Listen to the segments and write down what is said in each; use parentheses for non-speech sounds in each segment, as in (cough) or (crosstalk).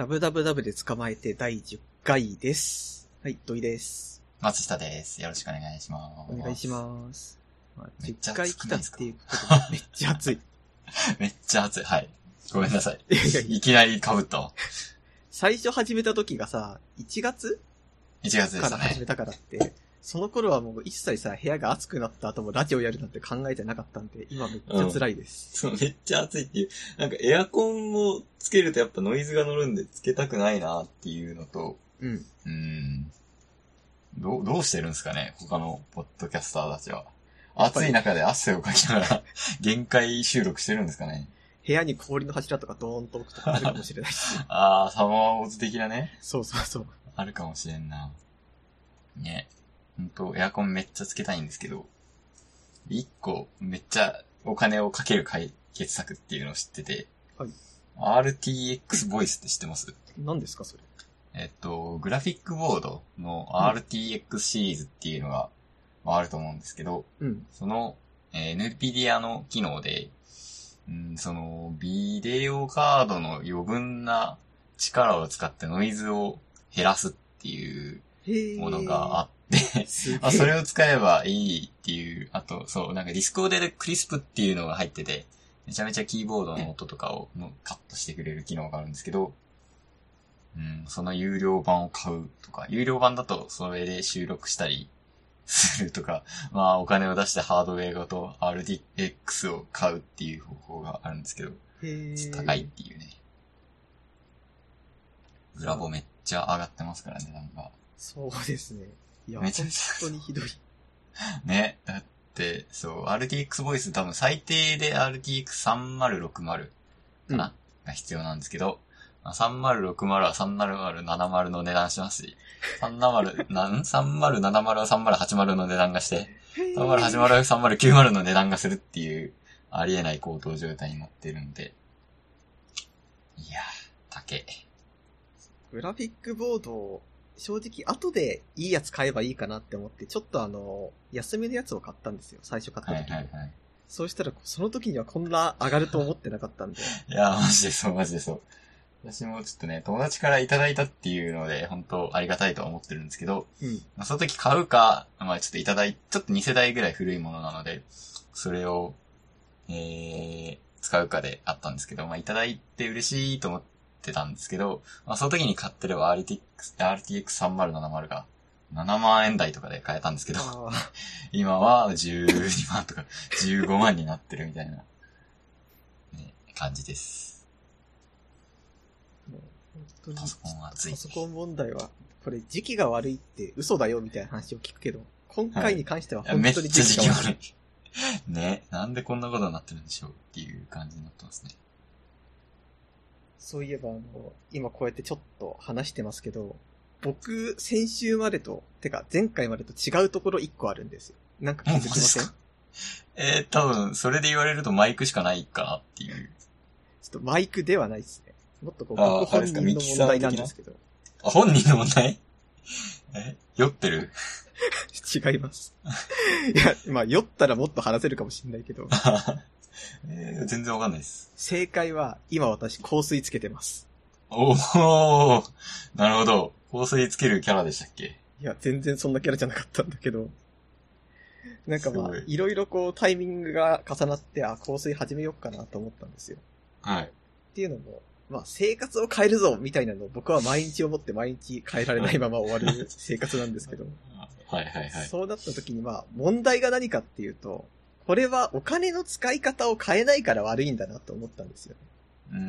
ダブダブダブで捕まえて第10回です。はい、土井です。松下です。よろしくお願いします。お願いします。まあ、10めっちゃ回来たっていうことで (laughs) めっちゃ暑い。す。(laughs) めっちゃ暑い。はい。ごめんなさい。いやいやいやいきなり被ったわ。最初始めた時がさ、1月1月でかすね。ら始めたからって、その頃はもう一切さ、部屋が暑くなった後もラジオやるなんて考えてなかったんで、今めっちゃ辛いです。そう、めっちゃ暑いっていう。なんかエアコンをつけるとやっぱノイズが乗るんでつけたくないなっていうのと、うん。うーん。どう、どうしてるんですかね他のポッドキャスターたちは。暑い中で汗をかきながら限界収録してるんですかね部屋に氷の柱とかドーンと置くとかあるかもしれないし。(laughs) あー、サマーオズ的なね。そうそうそう。あるかもしれんな。ね。ほんと、エアコンめっちゃつけたいんですけど、一個めっちゃお金をかける解決策っていうのを知ってて、はい。RTX ボイスって知ってます？何ですかそれ？えっと、グラフィックボードの RTX シリーズっていうのが、まああると思うんですけど、うん。その、えー NVIDIA の機能で、うん、その、ビデオカードの余分な力を使ってノイズを減らすっていう。ものがあっあ、それえ。を使えばいいっていう、あと、そう、なんかディスコーデでクリスプっていうのが入ってて、めちゃめちゃキーボードの音とかをのカットしてくれる機能があるんですけど、うん、その有料版を買うとか、有料版だとそれで収録したりするとか、(laughs) まあお金を出してハードウェアごと RDX を買うっていう方法があるんですけど、高いっていうね。グラボめっちゃ上がってますからね、なんか。そうですね。いや、めちゃ本めちゃ当にひどい。(laughs) ね。だって、そう、RTX ボイス多分最低で RTX3060 かな、が必要なんですけど、まあ3060は3070の値段しますし、370、(laughs) なん ?3070 は3080の値段がして、3080、3090の値段がするっていう、ありえない高騰状態になってるんで。いやー、高え。グラフィックボードを、正直後でいいやつ買えばいいかなって思って、ちょっとあの、安めのやつを買ったんですよ。最初買ったはい時に。はいはい。そうしたら、その時にはこんな上がると思ってなかったんで。(laughs) いやー、マジでそう、マジでそう。私もちょっとね、友達からいただいたっていうので、本当ありがたいとは思ってるんですけど、うん。まあ、その時買うか、まあちょっといただい、ちょっと2世代ぐらい古いものなので、それを、えー、使うかであったんですけど、まあいただいて嬉しいと思ってたんですけど、まあその時に買ってれば RTX、RTX3070 が7万円台とかで買えたんですけど、あ (laughs) 今は12万とか15万になってるみたいな、ね、感じです。パソコンは熱いパソコン問題は、これ時期が悪いって嘘だよみたいな話を聞くけど、今回に関してはい本当にやめっちゃ時期が悪い。時期悪い。ね、なんでこんなことになってるんでしょうっていう感じになってますね。そういえばあの、今こうやってちょっと話してますけど、僕、先週までと、てか前回までと違うところ1個あるんですよ。なんか気づきません？ちょえー、多分、それで言われるとマイクしかないかなっていう。っとマイクではないですね。もっとこう、僕本人の問題なんですけど。あ、本人の問題？え？酔ってる？(laughs) 違います。いや、まあ、酔ったらもっと話せるかもしれないけど、(laughs) えー、全然わかんないです。正解は、今私香水つけてます。おー、(laughs) なるほど。香水つけるキャラでしたっけ？いや、全然そんなキャラじゃなかったんだけど、なんかますあいろいろこうタイミングが重なって、あ、香水始めようかなと思ったんですよ。はい。っていうのも、まあ、生活を変えるぞみたいなのを僕は毎日思って毎日変えられないまま終わる生活なんですけど、(laughs) はいはいはい。そうなった時にまあ、問題が何かっていうと、これはお金の使い方を変えないから悪いんだなと思ったんですよね。うーん、うん、う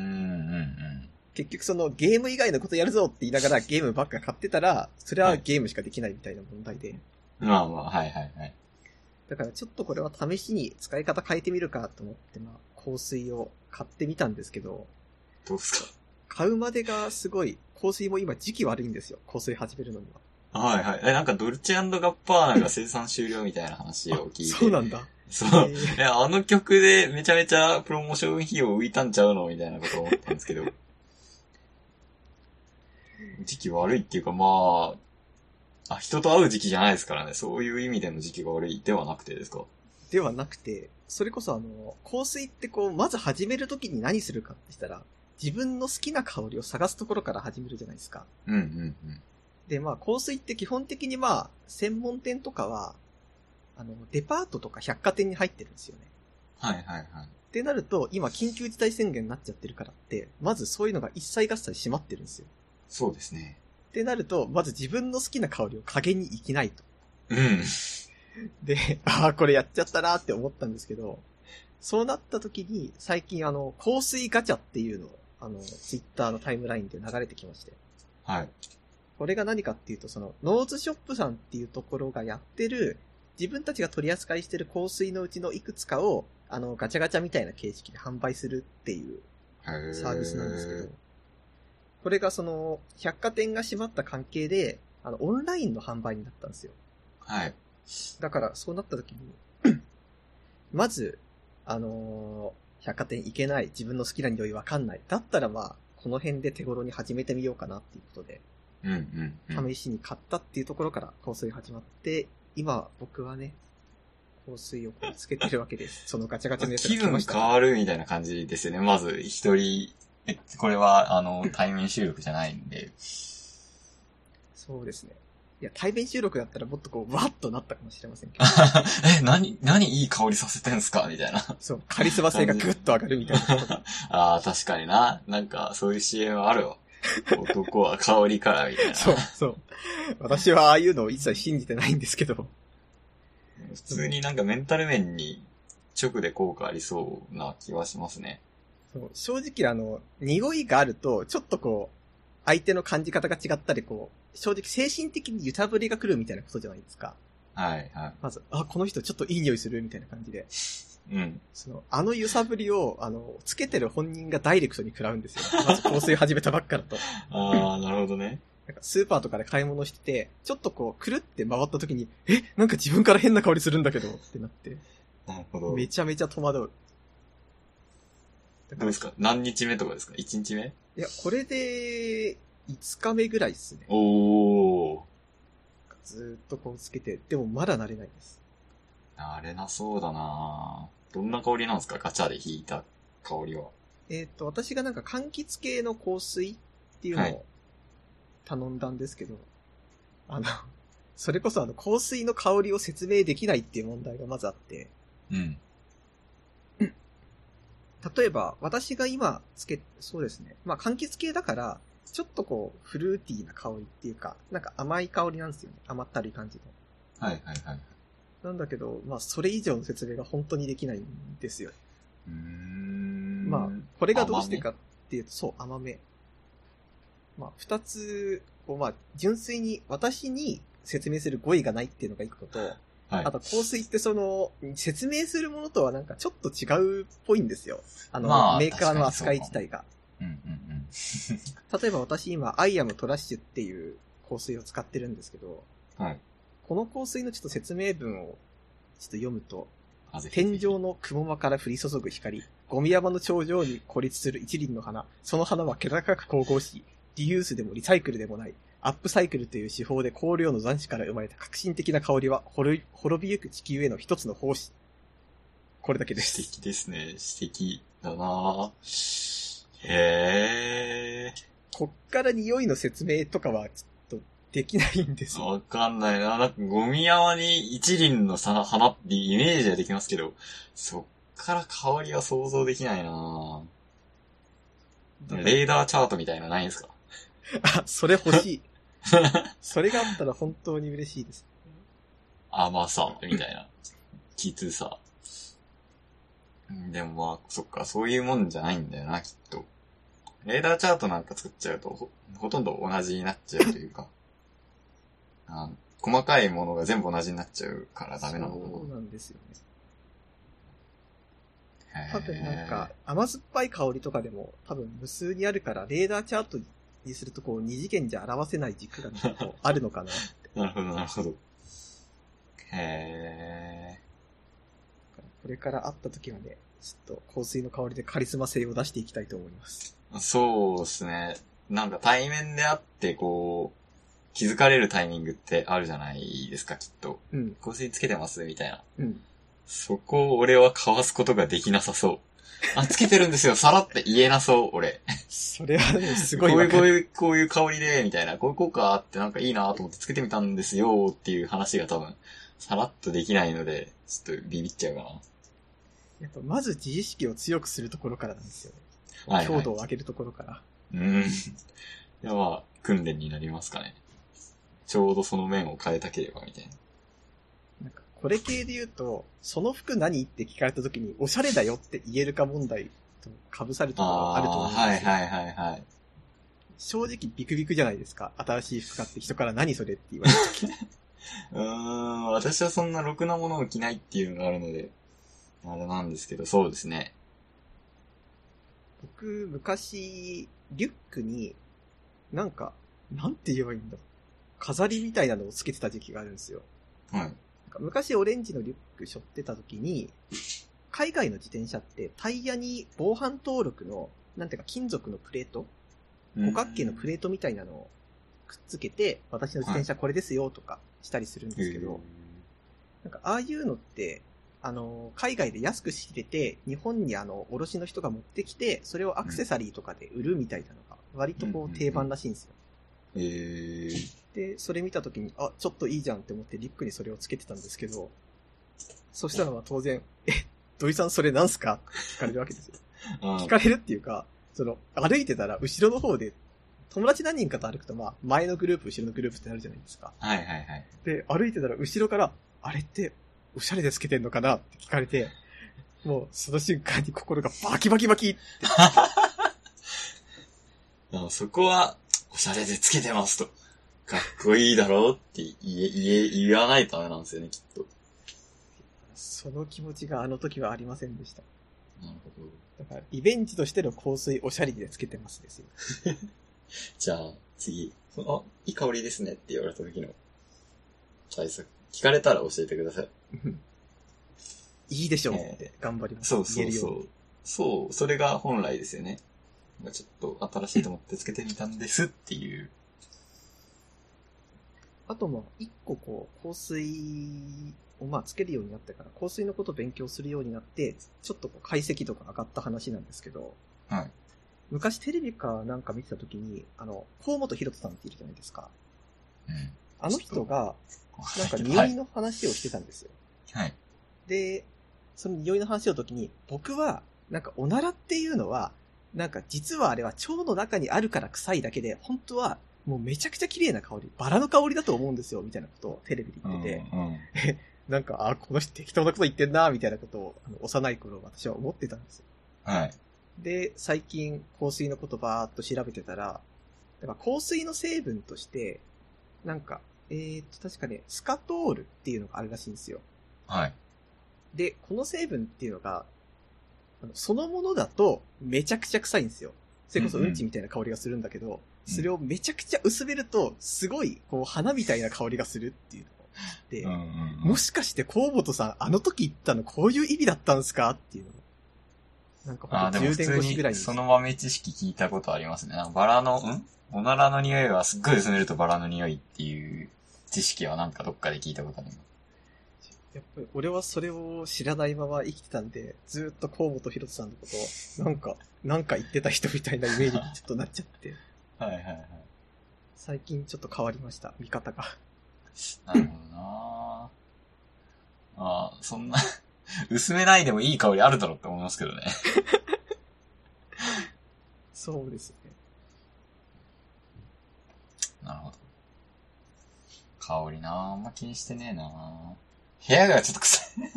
ん。結局そのゲーム以外のことやるぞって言いながらゲームばっか買ってたら、それはゲームしかできないみたいな問題で。まあまあ、はいはいはい。だからちょっとこれは試しに使い方変えてみるかと思って、まあ、香水を買ってみたんですけど、どうですか？買うまでがすごい、香水も今時期悪いんですよ。香水始めるのには。はいはい。え、なんかドルチェガッパーナが生産終了みたいな話を聞いて。そうなんだ。そう。へいや、あの曲でめちゃめちゃプロモーション費用浮いたんちゃうのみたいなことを思ったんですけど。時期悪いっていうかまあ、あ、人と会う時期じゃないですからね。そういう意味での時期が悪いではなくてですかではなくて、それこそあの、香水ってこう、まず始めるときに何するかってしたら、自分の好きな香りを探すところから始めるじゃないですか。うんうんうん。で、まあ、香水って基本的にまあ、専門店とかは、あの、デパートとか百貨店に入ってるんですよね。はいはいはい。ってなると、今緊急事態宣言になっちゃってるからって、まずそういうのが一切合切閉まってるんですよ。そうですね。ってなると、まず自分の好きな香りを影に生きないと。うん。で、ああ、これやっちゃったなって思ったんですけど、そうなった時に、最近あの、香水ガチャっていうのを、あの、ツイッターのタイムラインで流れてきまして。はい。これが何かっていうと、その、ノーズショップさんっていうところがやってる、自分たちが取り扱いしてる香水のうちのいくつかを、あの、ガチャガチャみたいな形式で販売するっていうサービスなんですけど、これがその、百貨店が閉まった関係で、あの、オンラインの販売になったんですよ。はい。だから、そうなった時に、(clears throat) まず、あのー百貨店行けない、自分の好きな匂いわかんない。だったらまあ、この辺で手頃に始めてみようかなっていうことで、うんうんうん。試しに買ったっていうところから香水始まって、今、僕はね、香水をこうつけてるわけです。(laughs) そのガチャガチャのやつが気分。変わるみたいな感じですよね。まず、一人、え、これは、あの、対面収録じゃないんで。そうですね。いや、対面収録だったらもっとこう、わっとなったかもしれませんけど、(laughs) え、何、何いい香りさせてんすか？みたいな。そう、カリスマ性がぐっと上がるみたいな。(laughs) ああ、確かにな。なんか、そういう CM あるわ。男は香りから、みたいな。(laughs) そう、そう。私はああいうのを一切信じてないんですけど、普通になんかメンタル面に直で効果ありそうな気はしますね。そう正直あの、匂いがあると、ちょっとこう、相手の感じ方が違ったり、こう、正直精神的に揺さぶりが来るみたいなことじゃないですか。はい、はまず、あ、この人ちょっといい匂いするみたいな感じで。い。うん。その、あの揺さぶりを、あの、つけてる本人がダイレクトに食らうんですよ。(laughs) まず香水始めたばっかだと。ああ、なるほどね。なんかスーパーとかで買い物してて、ちょっとこう、くるって回った時に、え、なんか自分から変な香りするんだけど、ってなって、なるほど。めちゃめちゃ戸惑う。だどうですか？何日目とかですか ?1 日目？いや、これで、5日目ぐらいですね。おー。ずーっとこうつけて、でもまだ慣れないです。あれなそうだなどんな香りなんですか？ガチャで引いた香りは。えっ、と、私がなんか柑橘系の香水っていうのはいを頼んだんですけど、あの、それこそあの香水の香りを説明できないっていう問題がまずあって、うん。例えば私が今つけ、そうですね。まあ柑橘系だから、ちょっとこう、フルーティーな香りっていうか、なんか甘い香りなんですよね。甘ったるい感じの。はいはいはい。なんだけど、まあそれ以上の説明が本当にできないんですよ。まあ、これがどうしてかっていうと、そう、甘め。まあ、二つ、こう、まあ、純粋に私に説明する語彙がないっていうのが一個と、はい。あと香水ってその、説明するものとはなんかちょっと違うっぽいんですよ。あの、まあメーカーの扱い自体が。うんうんうん。例えば私今、アイアムトラッシュっていう香水を使ってるんですけど、はい。この香水のちょっと説明文をちょっと読むと、天井の雲間から降り注ぐ光、ゴミ山の頂上に孤立する一輪の花、その花は気高く神々しい、リユースでもリサイクルでもない、アップサイクルという手法で香料の残滓から生まれた革新的な香りは滅びゆく地球への一つの奉仕。これだけです。素敵ですね。素敵だなへえ。こっから匂いの説明とかはちょっとできないんですよ。わかんないな。なんかゴミ山に一輪のさ花ってイメージはできますけど、そっから香りは想像できないなレーダーチャートみたいなのないんですか？あ、それ欲しい。(laughs) それがあったら本当に嬉しいです。甘さ、みたいな。きつさ。うんでもまあ、そっか、そういうもんじゃないんだよな、きっと。レーダーチャートなんか作っちゃうと、ほほとんど同じになっちゃうというか。あ細かいものが全部同じになっちゃうからダメなのそうなんですよね。多分なんか、甘酸っぱい香りとかでも多分無数にあるから、レーダーチャートにするとこう二次元じゃ表せない軸があるのかな。なるほど、なるほど。へこれから会った時はね、ちょっと香水の香りでカリスマ性を出していきたいと思います。ー。そうですね。なんか対面であって、こう、気づかれるタイミングってあるじゃないですか、きっと。うん、香水つけてます？みたいな。うん。そこを俺はかわすことができなさそあ、つけてるんですよ、さらって言えなそう、俺。それはね、すこういう、ごいわかる。こういう、こういう香りで、みたいな、こういう効果あってなんかいいなと思ってつけてみたんですよ、っていう話が多分、さらっとできないので、ちょっとビビっちゃうかやっぱまず自意識を強くするところからなんですよ。はい、はい強度。を上げるところから。うん。いや、まあ、訓練になりますかね。ちょうどその面を変えたければ、みたいな。なんか、これ系で言うと、その服何って聞かれた時に、おしゃれだよって言えるか問題と被さるところがあると思うんですよ。はいはいはいはい。正直ビクビクじゃないですか。新しい服買って人から何それって言われた時。(laughs) うーん、私はそんなろくなものを着ないっていうのがあるので、あれなんですけど、そうですね。僕、昔、リュックに、なんか、なんて言えばいいんだ飾りみたいなのをつけてた時期があるんですよ。はい。なんか昔オレンジのリュック背負ってた時に、海外の自転車ってタイヤに防犯登録の、なんていうか金属のプレート五角形のプレートみたいなのをくっつけて、私の自転車これですよとかしたりするんですけど、なんかああいうのって、あの、海外で安く仕入れて、日本にあの、卸の人が持ってきて、それをアクセサリーとかで売るみたいなのが、割とこうんう定番らしいんですよ。えー、で、それ見たときに、あ、ちょっといいじゃんって思ってリュックにそれをつけてたんですけど、そしたらまあ当然、え、土井さんそれなんすかって聞かれるわけですよ。あ聞かれるっていうか、その、歩いてたら後ろの方で、友達何人かと歩くとまあ、前のグループ、後ろのグループってなるじゃないですか。はいはいはい。で、歩いてたら後ろから、あれって、おしゃれでつけてんのかなって聞かれて、もうその瞬間に心がバキバキバキ (laughs) あそこは、おしゃれでつけてますと。かっこいいだろうって言え、言え、言わないとダメなんですよね、きっと。その気持ちがあの時はありませんでした。なるほど。だから、リベンジとしての香水おしゃれでつけてますですよ。(laughs) じゃあ、次。あ、いい香りですねって言われた時の対策。聞かれたら教えてください。(laughs) いいでしょうって頑張ります。そうそうそう。そう、それが本来ですよね。まあちょっと新しいと思ってつけてみたんですっていう。あとまあ、一個こう、香水をまあつけるようになってから、香水のことを勉強するようになって、ちょっとこう解析度が上がった話なんですけど、はい。昔テレビかなんか見てた時に、あの、河本博人さんっているじゃないですか。うん。あの人が、なんか匂はいの話をしてたんですよ。はい。で、その匂いの話の時に、僕は、なんかおならっていうのは、なんか実はあれは腸の中にあるから臭いだけで、本当はもうめちゃくちゃ綺麗な香り、バラの香りだと思うんですよ、みたいなことをテレビで言ってて、うんうん (laughs) なんか、あ、この人適当なこと言ってんな、みたいなことを、幼い頃私は思ってたんですよ。はい。で、最近香水のことばーっと調べてたら、だから香水の成分として、なんか、えーっと、確かね、スカトールっていうのがあるらしいんですよ。はい。で、この成分っていうのが、そのものだとめちゃくちゃ臭いんですよ。それこそうんうんうんちみたいな香りがするんだけど、うんそれをめちゃくちゃ薄めると、すごい、こう、花みたいな香りがするっていうのを知って、うんうんうんもしかして河本さん、あの時言ったのこういう意味だったんですかっていうのを。なんかほんと10年でも普通越しぐらいに。にその豆知識聞いたことありますね。なんかバラの、ん？おならの匂いはすっごい薄めるとバラの匂いっていう知識はなんかどっかで聞いたことあります。やっぱり俺はそれを知らないまま生きてたんで、ずーっと河本博人さんのことを、(laughs) なんか、なんか言ってた人みたいなイメージに (laughs) ちょっとなっちゃって、はいはいはい。最近ちょっと変わりました、見方が。なるほどなああ、そんな、(laughs) 薄めないでもいい香りあるだろうって思いますけどね。そうですね。なるほど。香りなああんま気にしてねえな部屋がちょっと臭い。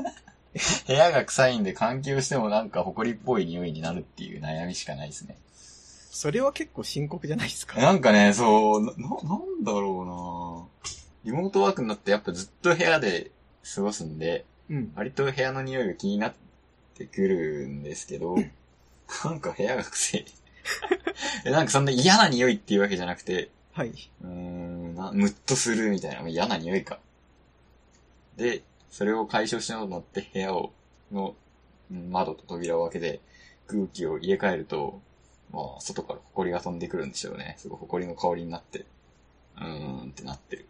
(laughs) 部屋が臭いんで換気をしてもなんか埃っぽい匂いになるっていう悩みしかないですね。それは結構深刻じゃないですか？なんかね、そう、な、ななんだろうなリモートワークになってやっぱずっと部屋で過ごすんで、うん。割と部屋の匂いが気になってくるんですけど、(laughs) なんか部屋が臭い。え (laughs) なんかそんな嫌な匂いっていうわけじゃなくて、はい。うーんな、ムッとするみたいな嫌な匂いか。で、それを解消しようと思って部屋を、の、うん窓と扉を開けて空気を入れ替えると、まあ、外から埃が飛んでくるんでしょうね。すごい埃の香りになって、うーんってなってる。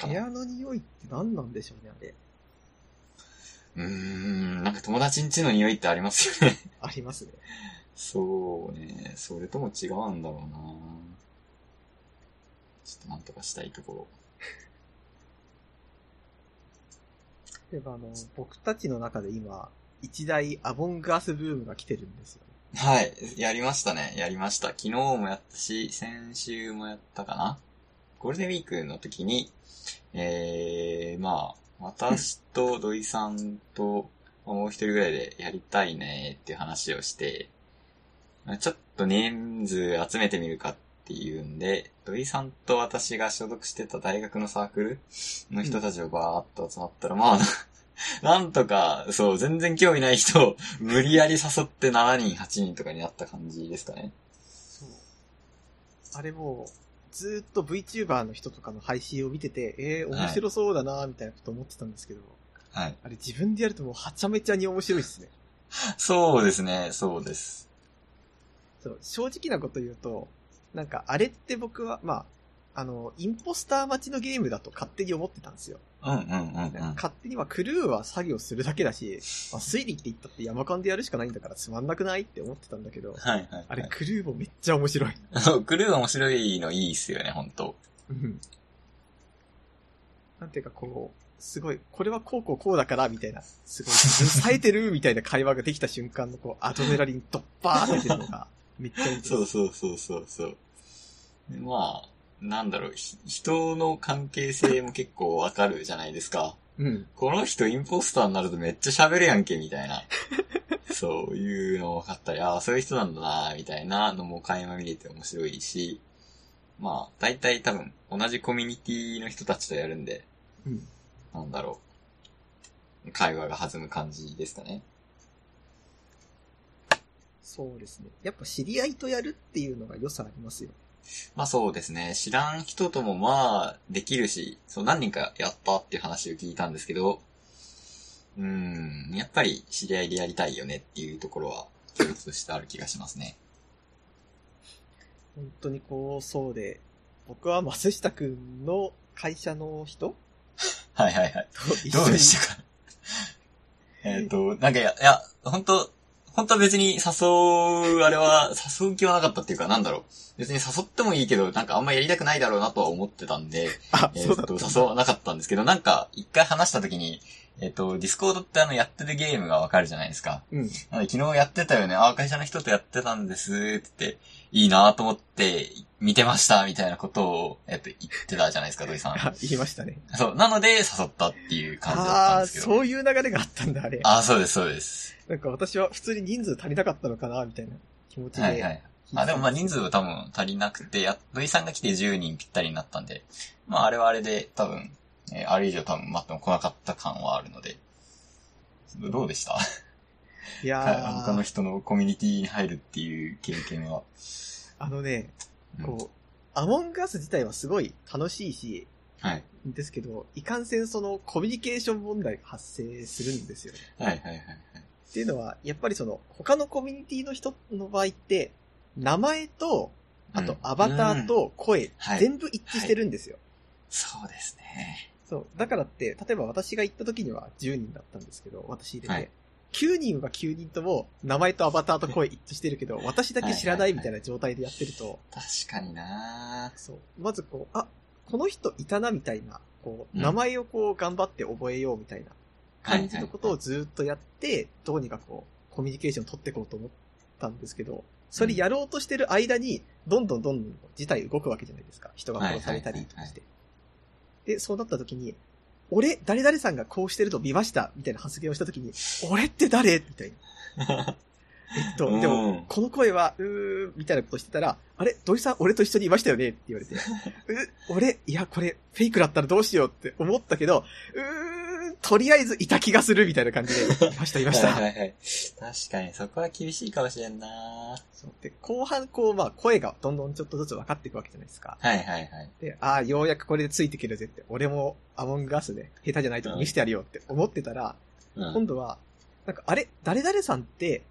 部屋の匂いって何なんでしょうね、あれ。うーん、なんか友達ん家の匂いってありますよね。(laughs) ありますね。そうね。それとも違うんだろうなちょっとなんとかしたいところ。例えばあの、僕たちの中で今、一大アボンガースブームが来てるんですよね。はい。やりましたね。やりました。昨日もやったし、先週もやったかなゴールデンウィークの時に、えー、まあ、私と土井さんと、まあもう一人ぐらいでやりたいねっていう話をして、まあちょっと人数集めてみるかっていうんで、土井さんと私が所属してた大学のサークルの人たちをバーっと集まったら、まあ、(laughs) なんとか、そう、全然興味ない人を (laughs) 無理やり誘って7人、8人とかになった感じですかね。そう。あれもう、ずーっと VTuber の人とかの配信を見てて、えー、面白そうだなーみたいなこと思ってたんですけど、はい。あれ自分でやるともうはちゃめちゃに面白いっすね。そうですね、そうです。そう、正直なこと言うと、なんかあれって僕は、まあ、あの、インポスター待ちのゲームだと勝手に思ってたんですよ。うんうんうんうん。勝手にはクルーは作業するだけだし、まあ、推理って言ったって山間でやるしかないんだからつまんなくないって思ってたんだけど、はいはい、はい。あれクルーもめっちゃ面白い。そう、クルー面白いのいいっすよね、本当うん。なんていうかこう、すごい、これはこうこうこうだから、みたいな、すごい、冴えてるみたいな会話ができた瞬間のこう、アドレナリンドッパーって出るのが、めっちゃい。そうそうそうそうそう。でまあ、なんだろう、ひ人の関係性も結構わかるじゃないですか。うん。この人インポスターになるとめっちゃ喋るやんけ、みたいな。(laughs) そういうの分かったり、ああ、そういう人なんだな、みたいなのも垣間見れて面白いし、まあ、大体多分、同じコミュニティの人たちとやるんで、うん。なんだろう。会話が弾む感じですかね。そうですね。やっぱ知り合いとやるっていうのが良さありますよ。まあそうですね。知らん人ともまあ、できるし、そう何人かやったっていう話を聞いたんですけど、うーん、やっぱり知り合いでやりたいよねっていうところは共通としてある気がしますね。本当にこう、そうで、僕は松下くんの会社の人？はいはいはい。どうでしたか？(laughs) えっと、なんかいや、いや、本当本当は別に誘う、あれは、誘う気はなかったっていうか、なんだろう。別に誘ってもいいけど、なんかあんまやりたくないだろうなとは思ってたんで、(laughs) あ、えっと。誘わなかったんですけど、なんか、一回話した時に、えっと、ディスコードってあの、やってるゲームがわかるじゃないですか。うん。なので、昨日やってたよね。あ、会社の人とやってたんです、って言って、いいなと思って、見てました、みたいなことを、えっと、言ってたじゃないですか、土井さん。あ、(laughs) 言いましたね。そう。なので、誘ったっていう感じだったんですけど。そういう流れがあったんだ、あれ。ああ、そうです、そうです。なんか私は普通に人数足りなかったのかな、みたいな気持ちで。はいはい。あ、でもまあ人数は多分足りなくて、や土井さんが来て10人ぴったりになったんで、まああれはあれで多分、えーあれ以上多分待っても来なかった感はあるので、どうでした？いやー (laughs) 他の人のコミュニティに入るっていう経験は。あのね、うんこう、アモンガス自体はすごい楽しいし、はい。ですけど、いかんせんそのコミュニケーション問題が発生するんですよね。はいはいはいはい。っていうのは、やっぱりその、他のコミュニティの人の場合って、名前と、あとうんアバターと声、はい全部一致してるんですよ。そうですね。そう。だからって、例えば私が行った時には10人だったんですけど、私入れて。はい9人は9人とも、名前とアバターと声一致してるけど、私だけ知らないみたいな状態でやってると、確かになそう。まずこう、あ、この人いたなみたいな、こう、うん名前をこう頑張って覚えようみたいな感じのことをずっとやって、どうにかこう、コミュニケーション取っていこうと思ったんですけど、それやろうとしてる間に、どんどんどんどん事態動くわけじゃないですか。人が殺されたりとかして。で、そうなった時に、俺、誰々さんがこうしてると見ましたみたいな発言をした時に、俺って誰？みたいな。(laughs) えっと、でうもん、この声は、うー、みたいなことしてたら、あれ？土井さん、俺と一緒にいましたよね？って言われて、(laughs) う、俺、いや、これ、フェイクだったらどうしようって思ったけど、うーん、とりあえずいた気がするみたいな感じで、いました、いました。はいはいはい。確かに、そこは厳しいかもしれんなそうで、後半、こう、まあ、声がどんどんちょっとずつ分かっていくわけじゃないですか。はいはいはい。で、ああ、ようやくこれでついていけるぜって、俺もアモンガスで下手じゃないと見せてやるよって思ってたら、うん今度は、なんか、あれ？誰々さんって、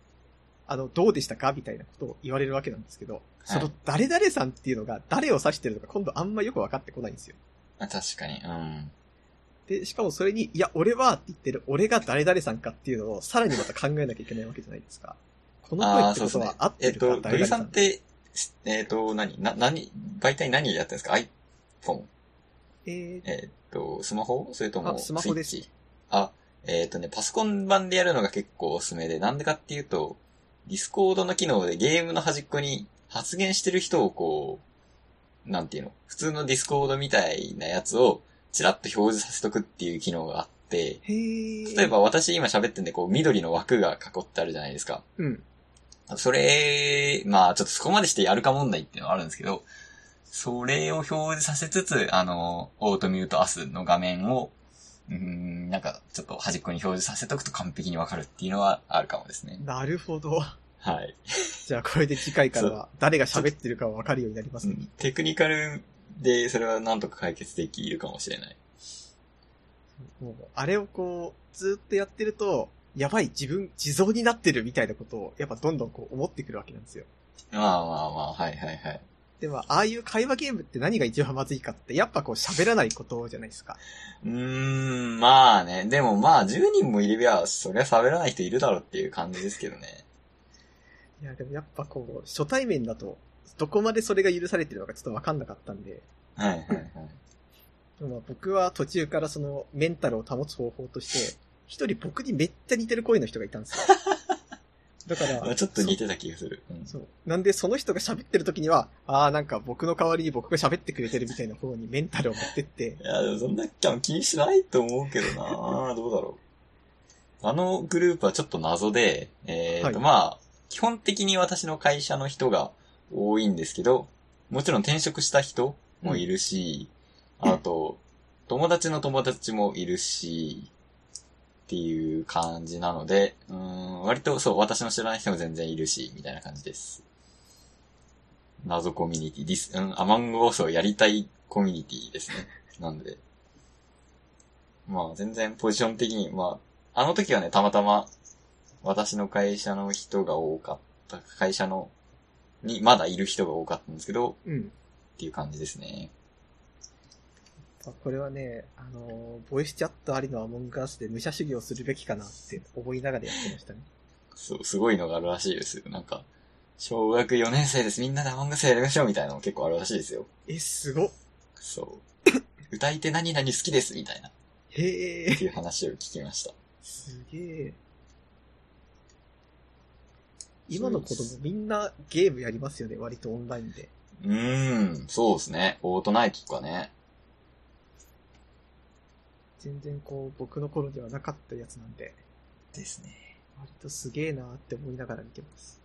あの、どうでしたか？みたいなことを言われるわけなんですけど、その誰々さんっていうのが誰を指してるのか今度あんまよく分かってこないんですよ。あ確かに、うん。で、しかもそれに、いや、俺はって言ってる、俺が誰々さんかっていうのを、さらにまた考えなきゃいけないわけじゃないですか。この声ああ、ってことそうですねは合っ。えっと、てるか誰土井々さん？さんって、えっと、何？な、何、媒体何やってるんですか ?iPhone? えー、えっと、スマホ？それともあスマホですあ、えっとね、パソコン版でやるのが結構おすすめで、なんでかっていうと、ディスコードの機能でゲームの端っこに発言してる人をこう、なんていうの？普通のディスコードみたいなやつをチラッと表示させとくっていう機能があって。例えば、私今喋ってんでこう緑の枠が囲ってあるじゃないですか。うん。それ、まあちょっとそこまでしてやるか問題っていうのはあるんですけど、それを表示させつつ、あの、 AutoMuteUs の画面を、うーん、なんかちょっと端っこに表示させとくと完璧にわかるっていうのはあるかもですね。なるほど。はい。(laughs) じゃあこれで次回からは誰が喋ってるかわかるようになりますね。テクニカルでそれはなんとか解決できるかもしれない。もう、あれをこう、ずっとやってると、やばい、自分、地蔵になってるみたいなことを、やっぱどんどんこう思ってくるわけなんですよ。まあまあまあ、はいはいはい。でも、ああいう会話ゲームって何が一番まずいかって、やっぱこう喋らないことじゃないですか。うーん、まあね。でもまあ10人もいれば、そりゃ喋らない人いるだろうっていう感じですけどね。いや、でもやっぱこう、初対面だと、どこまでそれが許されてるのかちょっとわかんなかったんで、はいはいはい。でもまあ僕は途中からそのメンタルを保つ方法として、一人僕にめっちゃ似てる声の人がいたんですよ。(laughs) だから、まあちょっと似てた気がする。うんそう。なんで、その人が喋ってる時には、ああ、なんか僕の代わりに僕が喋ってくれてるみたいな方にメンタルを持ってって、いや、でもそんな気にしないと思うけどな (laughs) どうだろう。あのグループはちょっと謎で、えっ、と、はいまあ、基本的に私の会社の人が多いんですけど、もちろん転職した人もいるし、あと、友達の友達もいるし、っていう感じなので、うーん、割とそう、私の知らない人も全然いるし、みたいな感じです。謎コミュニティ、ディス、うん、アマングオスをやりたいコミュニティですね。(laughs) なんで。まあ、全然ポジション的に、まあ、あの時はね、たまたま、私の会社の人が多かった、会社の、に、まだいる人が多かったんですけど、うん。っていう感じですね。あこれはね、あのーボイスチャットありのアモンガースで武者修行するべきかなって思いながらやってましたね。そう、すごいのがあるらしいですよ。なんか、小学4年生です。みんなでアマンガスやりましょうみたいなのも結構あるらしいですよ。え、すごっ。そう。(coughs) 歌い手何々好きですみたいな、っへえ、ていう話を聞きました。すげえ。今の子供みんなゲームやりますよね、割とオンラインで。うーん、そうですね。フォートナイトとかね。全然こう、僕の頃ではなかったやつなんで、ですね。割とすげえなって思いながら見てます。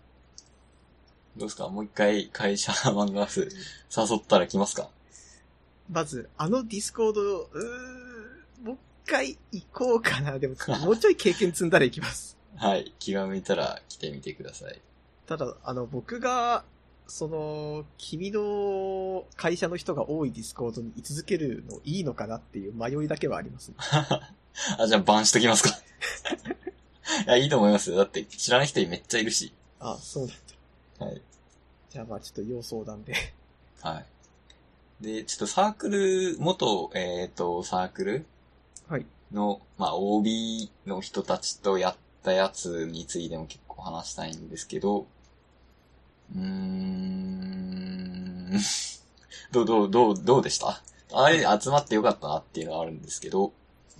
どうですか？もう一回会社 Among Us 誘ったら来ますか？まず、あのディスコード、うーもう一回行こうかな。でも、もうちょい経験積んだら行きます。(laughs) はい。気が向いたら来てみてください。ただ、あの、僕が、その、君の会社の人が多いディスコードに居続けるのいいのかなっていう迷いだけはあります、ね。(laughs) あ、じゃあバンしときますか。(laughs) いや、いいと思いますよ。だって知らない人めっちゃいるし。あ、そうなんだ。はい。じゃあまあちょっと要相談で。はい。で、ちょっとサークル、元、えっ、と、サークルはい。の、まあ、OB の人たちとやったやつについても結構話したいんですけど、うーん、(laughs) どう、どう、どう、どうでした？あれ集まってよかったなっていうのはあるんですけど、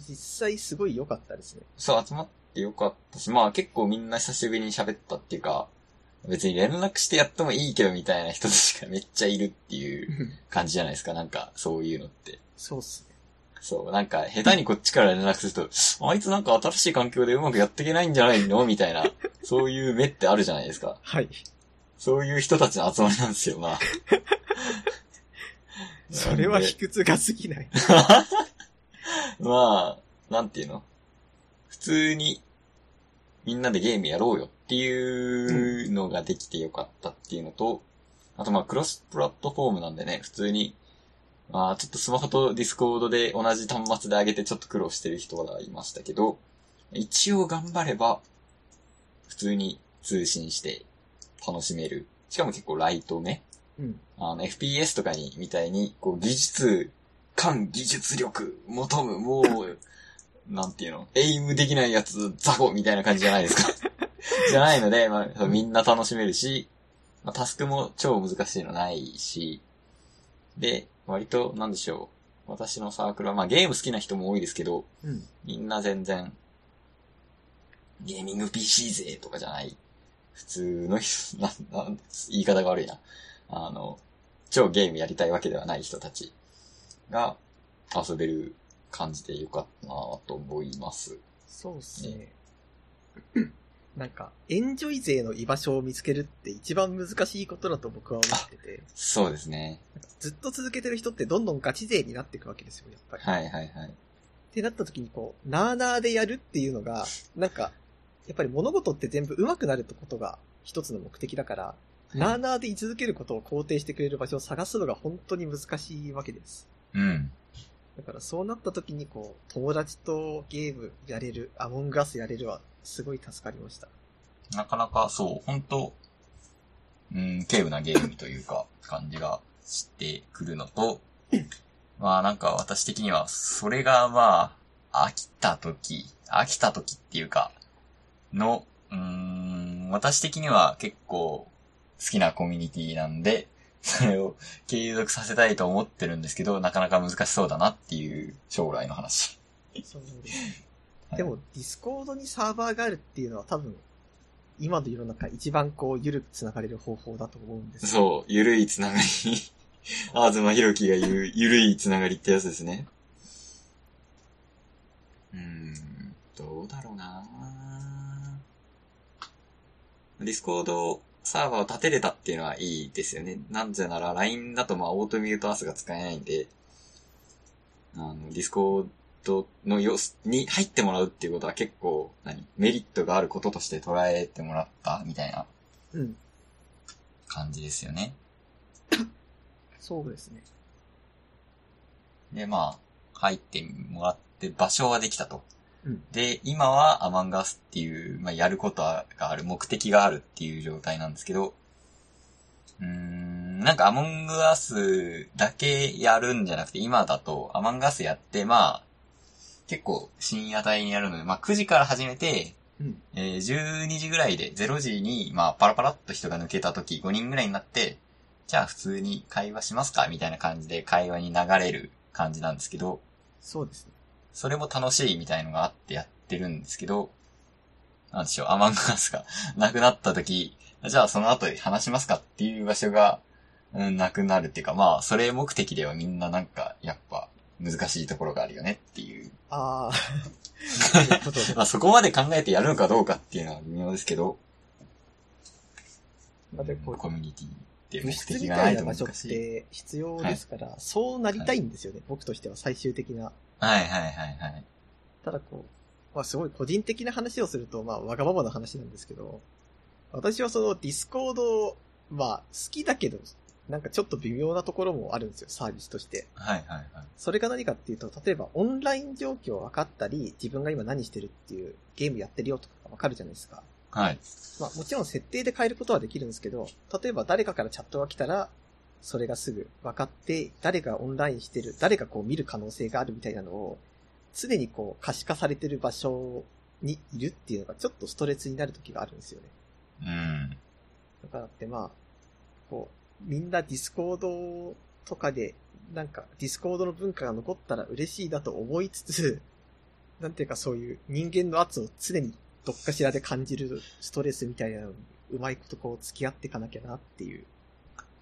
実際すごい良かったですね。そう、集まってよかったし、まあ結構みんな久しぶりに喋ったっていうか、別に連絡してやってもいいけどみたいな人たちがめっちゃいるっていう (laughs) 感じじゃないですか、なんかそういうのって。そうっすね。そう、なんか、下手にこっちから連絡すると、あいつなんか新しい環境でうまくやっていけないんじゃないの？みたいな、そういう目ってあるじゃないですか。(laughs) はい。そういう人たちの集まりなんですよ、まあ。(laughs) それは卑屈が過ぎない。(laughs) まあ、なんていうの？普通に、みんなでゲームやろうよっていうのができてよかったっていうのと、あとまあ、クロスプラットフォームなんでね、普通に、まあ、ちょっとスマホとディスコードで同じ端末で上げてちょっと苦労してる人がいましたけど、一応頑張れば、普通に通信して楽しめる。しかも結構ライトめ。うん。あの、FPS とかに、みたいに、こう、技術間技術力求む、もう、なんていうの、エイムできないやつ、雑魚みたいな感じじゃないですか。(laughs) じゃないので、まあ、みんな楽しめるし、まあ、タスクも超難しいのないし、で、割と、なんでしょう。私のサークルは、まあゲーム好きな人も多いですけど、うん。みんな全然、ゲーミング PC 勢とかじゃない。普通の人、(laughs) なん、なん、言い方が悪いな。あの、超ゲームやりたいわけではない人たちが遊べる感じでよかったなと思います。そうっすね。(clears throat) なんか、エンジョイ勢の居場所を見つけるって一番難しいことだと僕は思ってて、そうですね。ずっと続けてる人ってどんどんガチ勢になっていくわけですよ、やっぱり。はいはいはい。ってなった時にこう、なーなーでやるっていうのが、なんか、やっぱり物事って全部上手くなるってことが一つの目的だから、なーなーで居続けることを肯定してくれる場所を探すのが本当に難しいわけです。うん。だからそうなった時にこう、友達とゲームやれる、アモンガスやれるは、すごい助かりました。なかなかそう、本当うん、軽有なゲームというか、感じがしてくるのと、(laughs) まあなんか私的には、それがまあ、飽きた時、飽きた時っていうか、の、うーん、私的には結構好きなコミュニティなんで、(laughs) それを継続させたいと思ってるんですけど、なかなか難しそうだなっていう将来の話。そうですね。(laughs) はいでも、ディスコードにサーバーがあるっていうのは多分、今の世の中一番こう、ゆるく繋がれる方法だと思うんですよそう、ゆるいつながり。(laughs) あずまひろきが言う、ゆるいつながりってやつですね。うーん、どうだろうなディスコードサーバーを立てれたっていうのはいいですよね。なぜなら LINE だとまあ AutoMuteUs が使えないんで、あの、ディスコードの様子に入ってもらうっていうことは結構、何？メリットがあることとして捉えてもらったみたいなうん。感じですよね。そうですね。で、まあ、入ってもらって場所ができたと。うんで、今はアマンガスっていう、まあ、やることがある、目的があるっていう状態なんですけど、うーん、なんかアモンガスだけやるんじゃなくて、今だとアマンガスやって、まあ、結構深夜帯にやるので、まあ9時から始めて、うん。えー12時ぐらいで0時に、まあパラパラっと人が抜けた時5人ぐらいになって、じゃあ普通に会話しますかみたいな感じで会話に流れる感じなんですけど、そうですね。それも楽しいみたいのがあってやってるんですけど、なんでしょう、アマンガスが (laughs) なくなった時、じゃあその後で話しますかっていう場所が、うん、なくなるっていうか、まあ、それ目的ではみんななんか、やっぱ、難しいところがあるよねっていう。ああ。(laughs) まあそこまで考えてやるのかどうかっていうのは微妙ですけど、まあでこうコミュニティって目的がないとたいな場所っ難しい。て必要ですから、そうなりたいんですよね、僕としては最終的な。はいはいはいはい。ただこう、まあすごい個人的な話をすると、まあわがままな話なんですけど、私はそのディスコード、まあ好きだけど、なんかちょっと微妙なところもあるんですよ、サービスとして。はいはいはい。それが何かっていうと、例えばオンライン状況分かったり、自分が今何してるっていうゲームやってるよとかが分かるじゃないですか。はい。まあもちろん設定で変えることはできるんですけど、例えば誰かからチャットが来たら、それがすぐ分かって、誰がオンラインしてる、誰がこう見る可能性があるみたいなのを、常にこう可視化されてる場所にいるっていうのがちょっとストレスになる時があるんですよね。うん。だからってまあ、こう、みんなディスコードとかで、なんかディスコードの文化が残ったら嬉しいなと思いつつ、(laughs) なんていうかそういう人間の圧を常にどっかしらで感じるストレスみたいなのに、うまいことこう付き合っていかなきゃなっていう、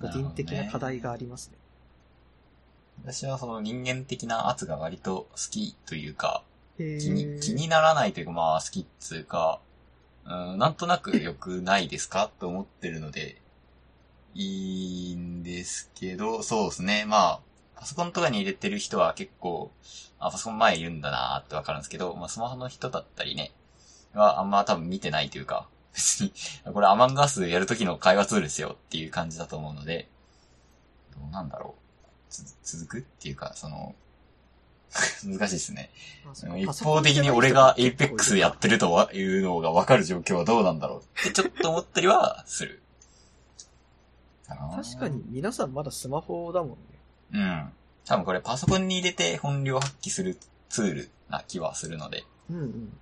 個人的な課題がありますね。私はその人間的な圧が割と好きというか、気に、気にならないというか、まあ好きっつうか、うん、なんとなく良くないですかと思ってるので、いいんですけど、そうですね。まあ、パソコンとかに入れてる人は結構、あ、パソコン前いるんだなーってわかるんですけど、まあスマホの人だったりね、はあんま多分見てないというか、別に、これアマンガスやるときの会話ツールですよっていう感じだと思うので、どうなんだろう。つ続くっていうか、その、(laughs) 難しいですね。一方的に俺が Apex やってるというのが分かる状況はどうなんだろうってちょっと思ったりはする。(laughs) 確かに。皆さんまだスマホだもんね。うん。多分これパソコンに入れて本領発揮するツールな気はするので、うんうん。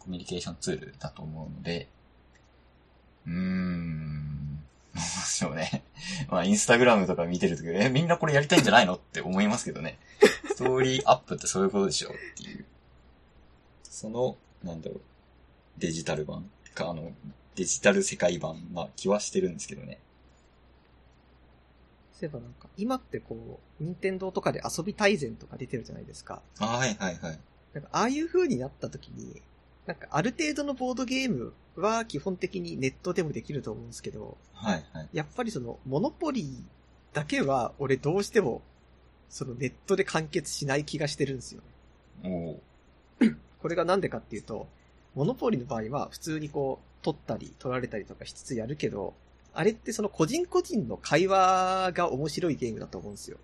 コミュニケーションツールだと思うので、うーん、どうでしょうね。(laughs) まあ、インスタグラムとか見てるとき、え、みんなこれやりたいんじゃないのって思いますけどね。(laughs) ストーリーアップってそういうことでしょっていう。その、なんだろう、デジタル版か、あの、デジタル世界版な気はしてるんですけどね。そういえばなんか、今ってこう、任天堂とかで遊び大全とか出てるじゃないですか。あはいはいはい。なんか、ああいう風になった時に、なんか、ある程度のボードゲームは基本的にネットでもできると思うんですけど、はいはい。やっぱりその、モノポリーだけは、俺どうしても、そのネットで完結しない気がしてるんですよね。おーこれがなんでかっていうと、モノポリの場合は普通にこう、取ったり取られたりとかしつつやるけど、あれってその個人個人の会話が面白いゲームだと思うんですよ。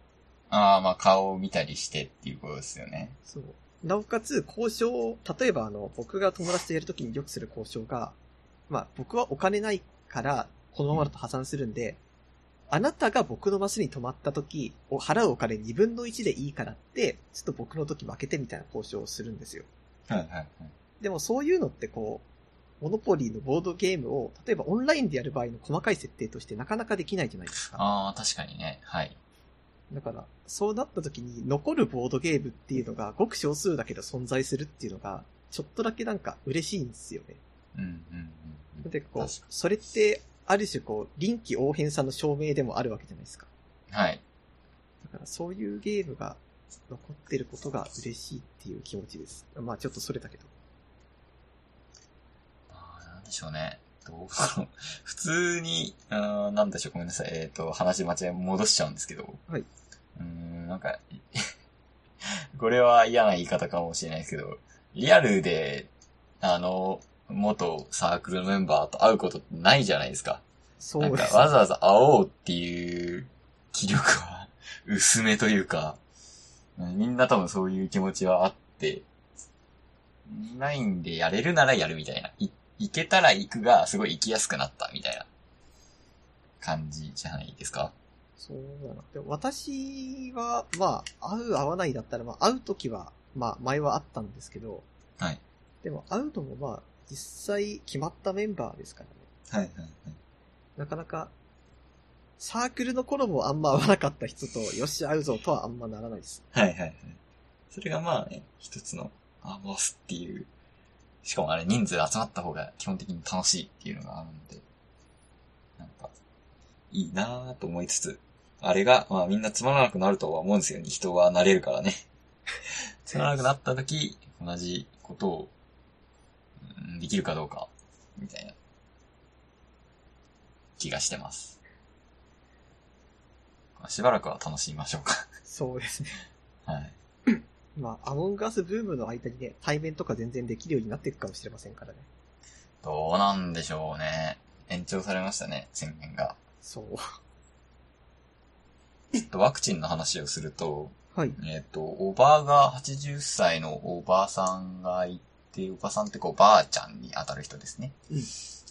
ああ、まあ顔を見たりしてっていうことですよね。そう。なおかつ、交渉、例えばあの、僕が友達とやるときによくする交渉が、まあ、僕はお金ないから、このままだと破産するんで、あなたが僕のマスに泊まったとき、を払うお金2分の1でいいからって、ちょっと僕の時負けてみたいな交渉をするんですよ。はいはいはい。でもそういうのってこう、モノポリーのボードゲームを、例えばオンラインでやる場合の細かい設定としてなかなかできないじゃないですか。ああ、確かにね。はい。だから、そうなった時に残るボードゲームっていうのがごく少数だけど存在するっていうのが、ちょっとだけなんか嬉しいんですよね。うんうんうんうん。で、こうそれって、ある種こう、臨機応変さの証明でもあるわけじゃないですか。はい。だからそういうゲームが残ってることが嬉しいっていう気持ちです。まあちょっとそれたけど。ああ、なんでしょうね。どうだろう。普通に、あーなんでしょう、ごめんなさい。えっ、と、話間違え戻しちゃうんですけど。はい。うーん、なんか、(laughs) これは嫌な言い方かもしれないですけど、リアルで、あの、元サークルのメンバーと会うことってないじゃないですか。そうんです。わざわざ会おうっていう気力は薄めというか、みんな多分そういう気持ちはあって、オンラインでやれるならやるみたいな。い行けたら行くがすごい行きやすくなったみたいな感じじゃないですか？そうだな。でも私は、まあ、会う会わないだったら、まあ、会うときは、まあ、前はあったんですけど、はい。でも会うのもまあ、実際決まったメンバーですからね。はいはいはい。なかなか、サークルの頃もあんま会わなかった人と、よし、会うぞとはあんまならないです。はいはいはい。それがまあね、一つの、あ、ボスっていう。しかもあれ人数集まった方が基本的に楽しいっていうのがあるので、なんか、いいなぁと思いつつ、あれが、まあみんなつまらなくなるとは思うんですよね。人は慣れるからね。つまらなくなった時、同じことを、うんできるかどうか、みたいな、気がしてます。まあしばらくは楽しみましょうか。そうですね。はい。まあ、アモンガースブームの間にね、対面とか全然できるようになっていくかもしれませんからね。どうなんでしょうね。延長されましたね、宣言が。そう。ちょっとワクチンの話をすると、はい。えっ、と、おばあが80歳のおばあさんがいて、おばさんってこう、ばあちゃんに当たる人ですね。うん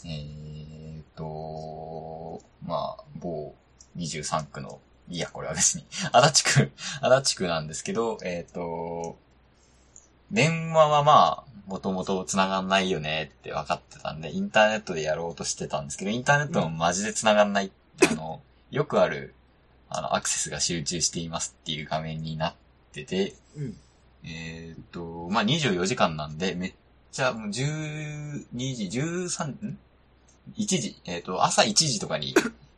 えっ、と、まあ、某23区の、いや、これは別に、(laughs) 足立区、(laughs) 足立区なんですけど、えっ、と、電話はまあ、もともと繋がんないよねって分かってたんで、インターネットでやろうとしてたんですけど、インターネットもマジで繋がんない、あの、(laughs) よくある、あの、アクセスが集中していますっていう画面になってて、うん。えーっと、まあ、24時間なんで、めっちゃ、もう12時、13、ん ?1 時、えーっと、朝1時とかに、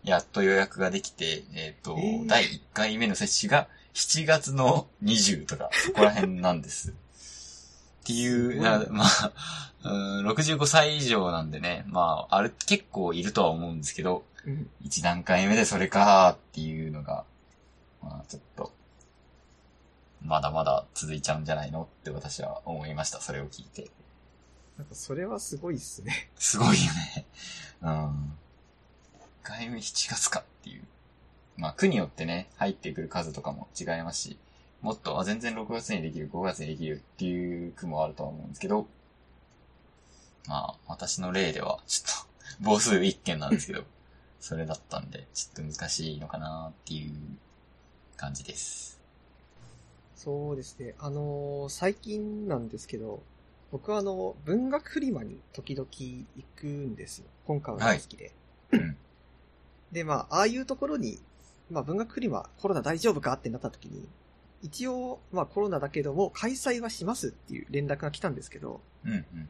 やっと予約ができて、えーっと、えー第1回目の接種が7月の20とか、そこら辺なんです。(laughs) っていう、まあ、うん65歳以上なんでね、まあ、あれ結構いるとは思うんですけど、うん。1段階目でそれかーっていうのが、まあちょっと、まだまだ続いちゃうんじゃないのって私は思いました、それを聞いて。なんかそれはすごいっすね。すごいよね。うん。1回目7月かっていう。まあ区によってね、入ってくる数とかも違いますし、もっと、あ、全然6月にできる、5月にできるっていう区もあるとは思うんですけど、まあ私の例ではちょっと、母数1件なんですけど、(laughs) それだったんで、ちょっと難しいのかなっていう感じです。そうですね。あのー最近なんですけど、僕はあの、文学フリマに時々行くんですよ。本館が大好きで。うん。で、まあ、ああいうところに、まあ、文学フリマコロナ大丈夫かってなった時に、一応、まあコロナだけども開催はしますっていう連絡が来たんですけど、うんうん。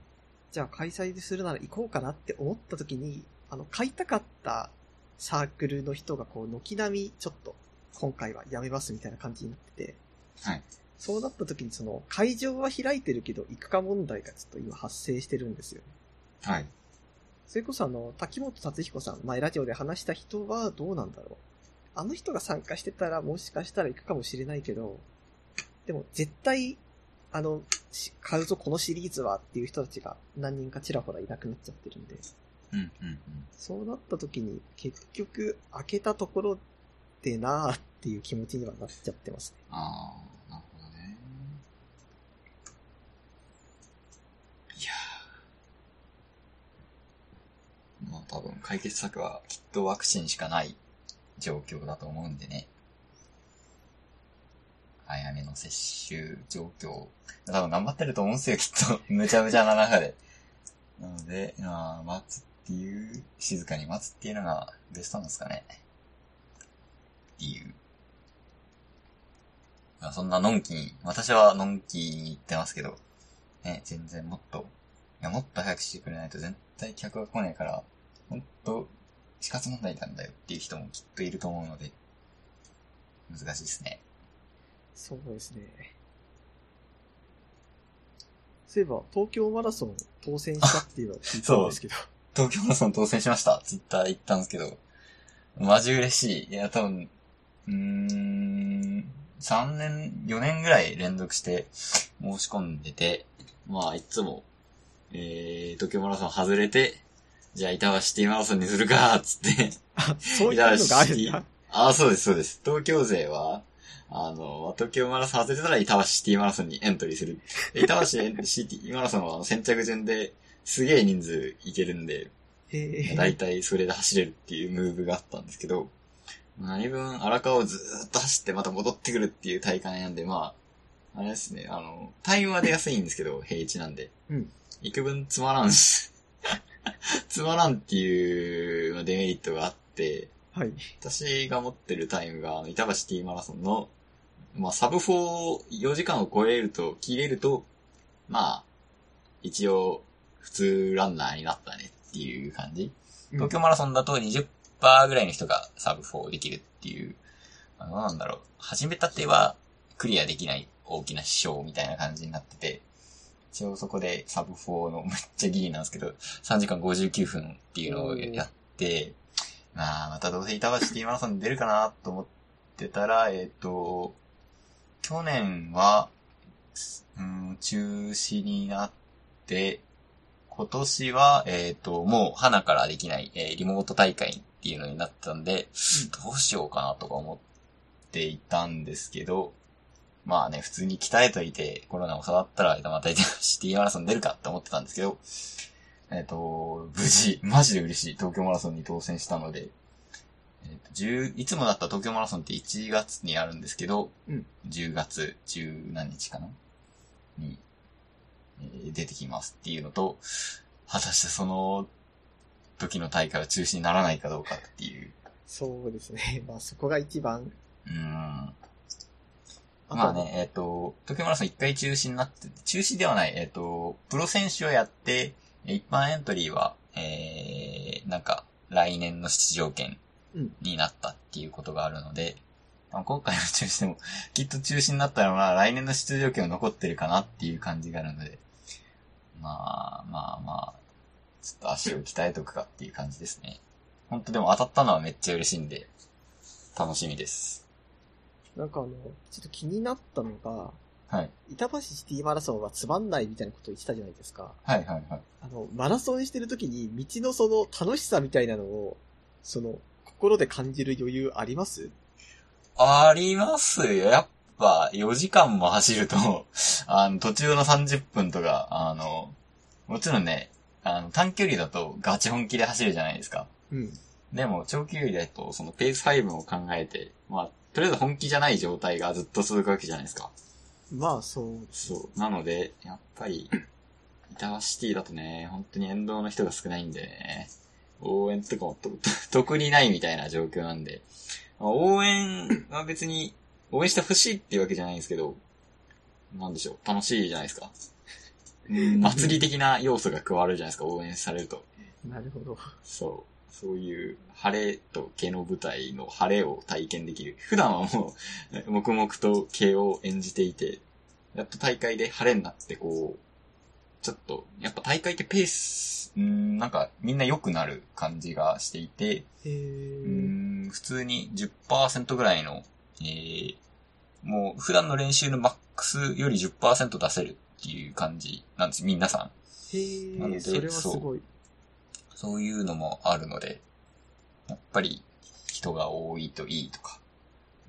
じゃあ開催するなら行こうかなって思った時に、あの、買いたかったサークルの人がこう、軒並みちょっと、今回はやめますみたいな感じになってて、はい。そうなった時にその、会場は開いてるけど行くか問題がちょっと今発生してるんですよね。はい。それこそあの、滝本達彦さん、前ラジオで話した人はどうなんだろう。あの人が参加してたらもしかしたら行くかもしれないけど、でも絶対、あの、し買うぞこのシリーズはっていう人たちが何人かちらほらいなくなっちゃってるんで、うんうんうん。そうなった時に結局開けたところでなーっていう気持ちにはなっちゃってますね。ああ、なるほどね。いやーまあ多分解決策はきっとワクチンしかない状況だと思うんでね。早めの接種状況。多分頑張ってると思うんですよ、きっと。むちゃむちゃな中で。なので、まあ、待つっていう、静かに待つっていうのがベストなんですかね。っていう。まあそんなのんきに、私はのんきに言ってますけど、ね、全然もっと、いや、もっと早くしてくれないと絶対客が来ないから、ほんと、死活問題なんだよっていう人もきっといると思うので、難しいですね。そうですね。そういえば、東京マラソン当選したっていうのを聞いたんですけど。(laughs) 東京マラソン当選しました。ツイッター行ったんですけど、マジ嬉しい。いや、多分、うーん、3年、4年ぐらい連続して申し込んでて、まあ、いつも、えー、東京マラソン外れて、じゃあ、板橋シティマラソンにするか、(laughs) つって。あ、そういうのがあるんだ。ああ、そうです、そうです。東京勢は、あの、東京マラソン外れたら板橋シティマラソンにエントリーする。で板橋シティマラソンは先着順ですげえ人数いけるんで。だいたいそれで走れるっていうムーブがあったんですけど、何分荒川をずーっと走ってまた戻ってくるっていう大会なんで、まあ、あれですね、あの、タイムは出やすいんですけど、平地なんで。うん。幾分つまらんし、(laughs) つまらんっていうデメリットがあって、はい。私が持ってるタイムが、あの、板橋ティーマラソンの、まあ、サブ4、4時間を超えると、切れると、まあ、一応、普通ランナーになったねっていう感じ。東京マラソンだと20%ぐらいの人がサブ4できるっていう、あの、なんだろう、始めたてはクリアできない大きな指標みたいな感じになってて、一応そこでサブ4のめっちゃギリなんですけど、3時間59分っていうのをやって、まあ、またどうせ板橋ティーマラソンに出るかなと思ってたら、えっ、と、去年は、うん、中止になって、今年は、えっ、と、もう、花からできない、えーリモート大会っていうのになったんで、どうしようかなとか思っていたんですけど、まあね、普通に鍛えといて、コロナも触ったら、またシティマラソン出るかって思ってたんですけど、えっ、と、無事、マジで嬉しい、東京マラソンに当選したので、えっ、と、10、いつもだったら東京マラソンって1月にあるんですけど、うん10月10何日かな？に、えー出てきますっていうのと、果たしてその時の大会は中止にならないかどうかっていう。そうですね。(laughs) まあそこが一番。うーん。とまあね、えっ、と、東京マラソン一回中止になって、中止ではない、えっ、と、プロ選手をやって、一般エントリーは、えー、なんか、来年の出場権うんになったっていうことがあるので、まあ、今回の中止でも、きっと中止になったのは来年の出場権は残ってるかなっていう感じがあるので、まあまあまあ、ちょっと足を鍛えとくかっていう感じですね。本当でも当たったのはめっちゃ嬉しいんで、楽しみです。なんかあの、ちょっと気になったのが、はい。板橋シティマラソンはつまんないみたいなこと言ってたじゃないですか。はいはいはい。あの、マラソンしてる時に道のその楽しさみたいなのを、その、心で感じる余裕あります？ありますよ。やっぱ、4時間も走ると、(laughs) あの、途中の30分とか、あの、もちろんね、あの、短距離だとガチ本気で走るじゃないですか。うん。でも、長距離だと、そのペース配分を考えて、まあ、とりあえず本気じゃない状態がずっと続くわけじゃないですか。まあ、そう。そう。なので、やっぱり、板橋シティだとね、本当に沿道の人が少ないんでね、応援とかもと (laughs) 特にないみたいな状況なんで、まあ応援は別に、応援してほしいっていうわけじゃないんですけど、なんでしょう、楽しいじゃないですか。うん祭り的な要素が加わるじゃないですか、応援されると。なるほど。そう。そういう晴れと毛の舞台の晴れを体験できる。普段はもう、黙々と毛を演じていて、やっと大会で晴れになってこう、ちょっと、やっぱ大会ってペース、うん、なんかみんな良くなる感じがしていて、へうーん、普通に10%ぐらいの、えー、もう普段の練習のマックスより10%出せるっていう感じなんです、皆さん。へなのでーそれはすごい。そういうのもあるので、やっぱり人が多いといいとか、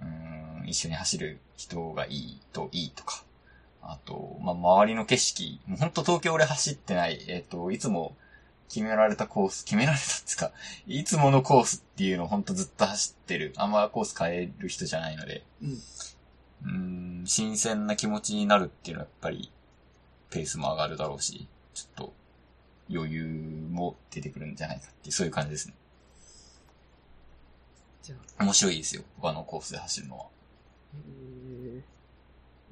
うーん、一緒に走る人がいいといいとか、あと、まあ、周りの景色、もうほんと東京俺走ってない、えっ、と、いつも決められたコース、決められたっつうか、いつものコースっていうのをほんとずっと走ってる、あんまコース変える人じゃないので、うん。うーん、新鮮な気持ちになるっていうのはやっぱり、ペースも上がるだろうし、ちょっと、余裕も出てくるんじゃないかっていう、そういう感じですね。じゃあ、面白いですよ、他のコースで走るのは。へー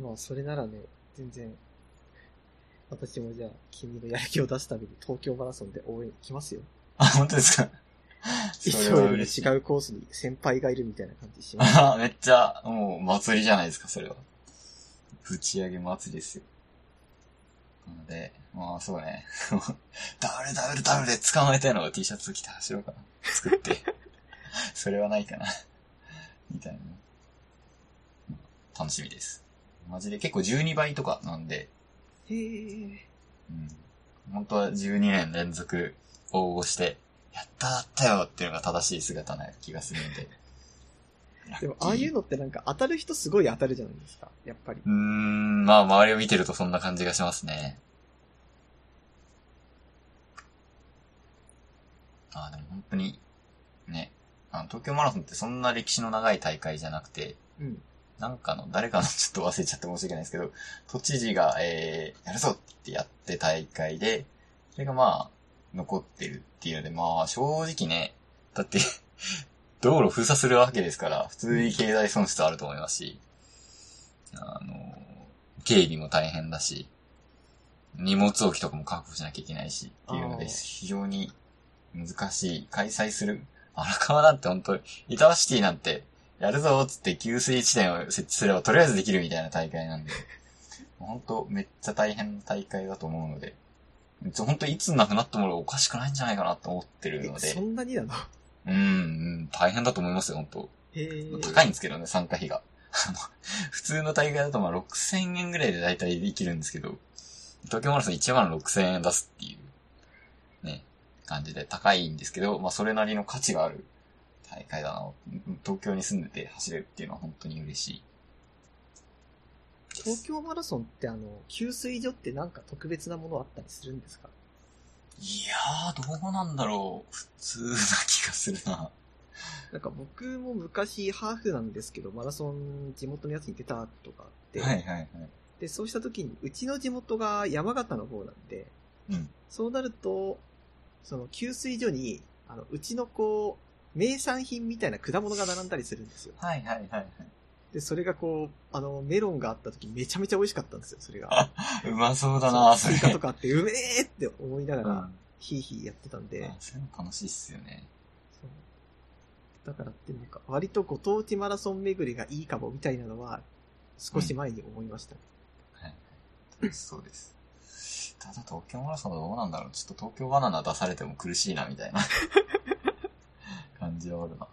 まあ、それならね、全然、私もじゃあ、君のやる気を出すために東京マラソンで応援行きますよ。あ、本当ですか？いつもより。違うコースに先輩がいるみたいな感じします。あ (laughs) めっちゃ、もう祭りじゃないですか、それは。ぶち上げ祭りですよ。なので、まあそうね。(laughs) ダブルダブルダブルで捕まえたいのを T シャツ着て走ろうかな。作って。(laughs) それはないかな。みたいなね。楽しみです。マジで結構12倍とかなんで、へえ。うん。本当は12年連続応募して、やっただったよっていうのが正しい姿な気がするんで。(laughs) でも、ああいうのってなんか当たる人すごい当たるじゃないですか。やっぱり。うーん、まあ周りを見てるとそんな感じがしますね。あでも本当に、ね、あの東京マラソンってそんな歴史の長い大会じゃなくて、うん。なんかの、誰かのちょっと忘れちゃって申し訳ないですけど、都知事が、えー、やるぞってやって大会で、それがまあ、残ってるっていうので、まあ、正直ね、だって、道路封鎖するわけですから、普通に経済損失あると思いますし、あの、警備も大変だし、荷物置きとかも確保しなきゃいけないし、っていうので、非常に難しい、開催する。荒川なんて本当板橋シティなんて、やるぞつって給水地点を設置すればとりあえずできるみたいな大会なんで、(laughs) 本当めっちゃ大変な大会だと思うので、本当いつなくなってもおかしくないんじゃないかなと思ってるのえ、そで、んなになの？うん、うん、大変だと思いますよ、本当。高いんですけどね、参加費が。あの、普通の大会だとまあ6000円ぐらいで大体できるんですけど、東京マラソン1万6000円出すっていう、ね、感じで高いんですけど、まあそれなりの価値がある大会だな。東京に住んでて走れるっていうのは本当に嬉しい。東京マラソンってあの、給水所ってなんか特別なものあったりするんですか？いやー、どうなんだろう。普通な気がするな。なんか僕も昔ハーフなんですけど、マラソン地元のやつに出たとかあって、はいはいはい。で、そうした時に、うちの地元が山形の方なんで、うん。そうなると、その給水所に、あの、うちのこう、名産品みたいな果物が並んだりするんですよ。はいはいはいで、それがこう、あの、メロンがあった時めちゃめちゃ美味しかったんですよ、それが。(laughs) はい。うまそうだな、それ。スイカとかあって、うめえって思いながら、うん。ヒーヒーやってたんで、あそういうの楽しいっすよね。そうだからってなんか、割とご当地マラソン巡りがいいかもみたいなのは、少し前に思いましたね。はい。そうです。ただ東京マラソンはどうなんだろうちょっと東京バナナ出されても苦しいな、みたいな (laughs) 感じはあるな。